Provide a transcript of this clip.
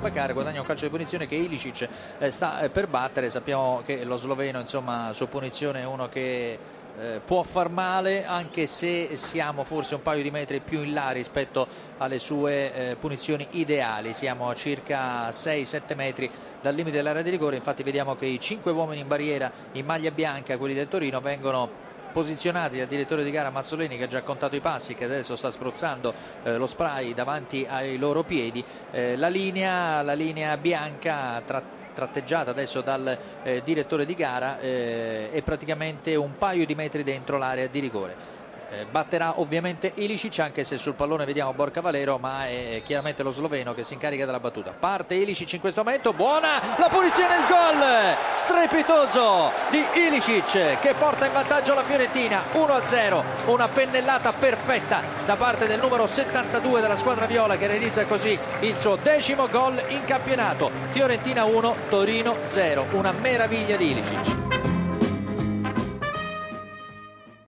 calcio di punizione che Ilicic eh, sta eh, per battere, sappiamo che lo sloveno insomma su punizione è uno che eh, può far male anche se siamo forse un paio di metri più in là rispetto alle sue punizioni ideali, siamo a circa 6-7 metri dal limite dell'area di rigore, infatti vediamo che i 5 uomini in barriera in maglia bianca, quelli del Torino, vengono posizionati dal direttore di gara Mazzolini che ha già contato i passi che adesso sta spruzzando eh, lo spray davanti ai loro piedi eh, la, linea, la linea bianca tra tratteggiata adesso dal eh, direttore di gara eh, è praticamente un paio di metri dentro l'area di rigore. Eh, batterà ovviamente Ilicic anche se sul pallone vediamo Borca Valero ma è chiaramente lo sloveno che si incarica della battuta. Parte Ilicic in questo momento buona la punizione il gol! Strepitoso di Ilicic che porta in vantaggio la Fiorentina 1-0 una pennellata perfetta da parte del numero 72 della squadra viola che realizza così il suo decimo gol in campionato. Fiorentina 1 Torino 0 una meraviglia di Ilicic